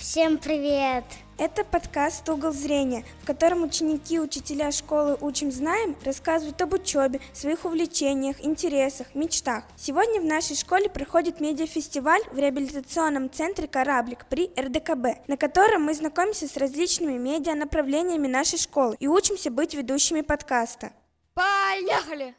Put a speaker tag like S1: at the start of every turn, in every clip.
S1: Всем привет!
S2: Это подкаст «Угол зрения», в котором ученики и учителя школы «Учим, знаем» рассказывают об учебе, своих увлечениях, интересах, мечтах. Сегодня в нашей школе проходит медиафестиваль в реабилитационном центре «Кораблик» при РДКБ, на котором мы знакомимся с различными медиа-направлениями нашей школы и учимся быть ведущими подкаста.
S3: Поехали!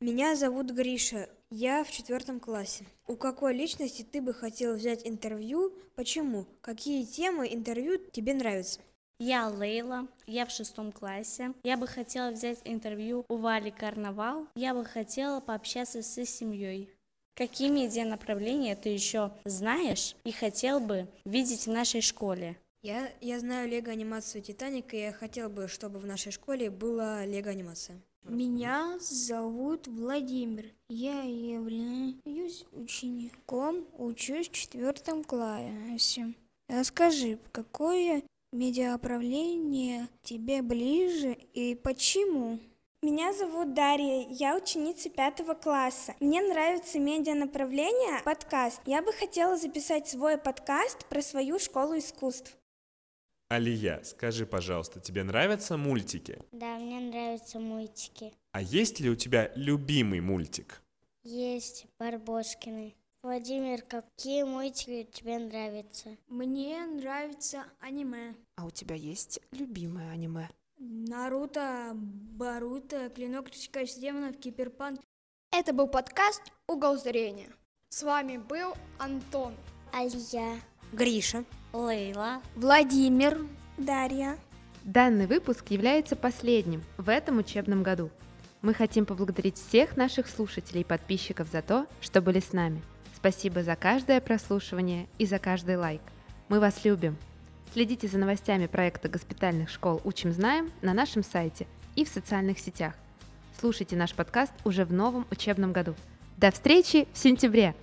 S4: Меня зовут Гриша, я в четвертом классе. У какой личности ты бы хотел взять интервью? Почему? Какие темы интервью тебе нравятся?
S5: Я Лейла, я в шестом классе. Я бы хотела взять интервью у Вали Карнавал. Я бы хотела пообщаться с семьей. Какие медианаправления ты еще знаешь и хотел бы видеть в нашей школе?
S4: Я, я знаю лего-анимацию «Титаник», и я хотел бы, чтобы в нашей школе была лего-анимация.
S6: Меня зовут Владимир. Я являюсь учеником, учусь в четвертом классе. Расскажи, какое медиаправление тебе ближе и почему?
S2: Меня зовут Дарья, я ученица пятого класса. Мне нравится медианаправление подкаст. Я бы хотела записать свой подкаст про свою школу искусств.
S7: Алия, скажи, пожалуйста, тебе нравятся мультики?
S1: Да, мне нравятся мультики.
S7: А есть ли у тебя любимый мультик?
S1: Есть Барбоскины. Владимир, какие мультики тебе нравятся?
S6: Мне нравится аниме.
S8: А у тебя есть любимое аниме?
S6: Наруто, Баруто, Клинок Рассекающий демонов, Киберпанк.
S3: Это был подкаст «Угол зрения». С вами был Антон.
S1: Алия.
S4: Гриша.
S5: Лейла.
S6: Владимир.
S2: Дарья.
S9: Данный выпуск является последним в этом учебном году. Мы хотим поблагодарить всех наших слушателей и подписчиков за то, что были с нами. Спасибо за каждое прослушивание и за каждый лайк. Мы вас любим. Следите за новостями проекта госпитальных школ «Учим, знаем» на нашем сайте и в социальных сетях. Слушайте наш подкаст уже в новом учебном году. До встречи в сентябре!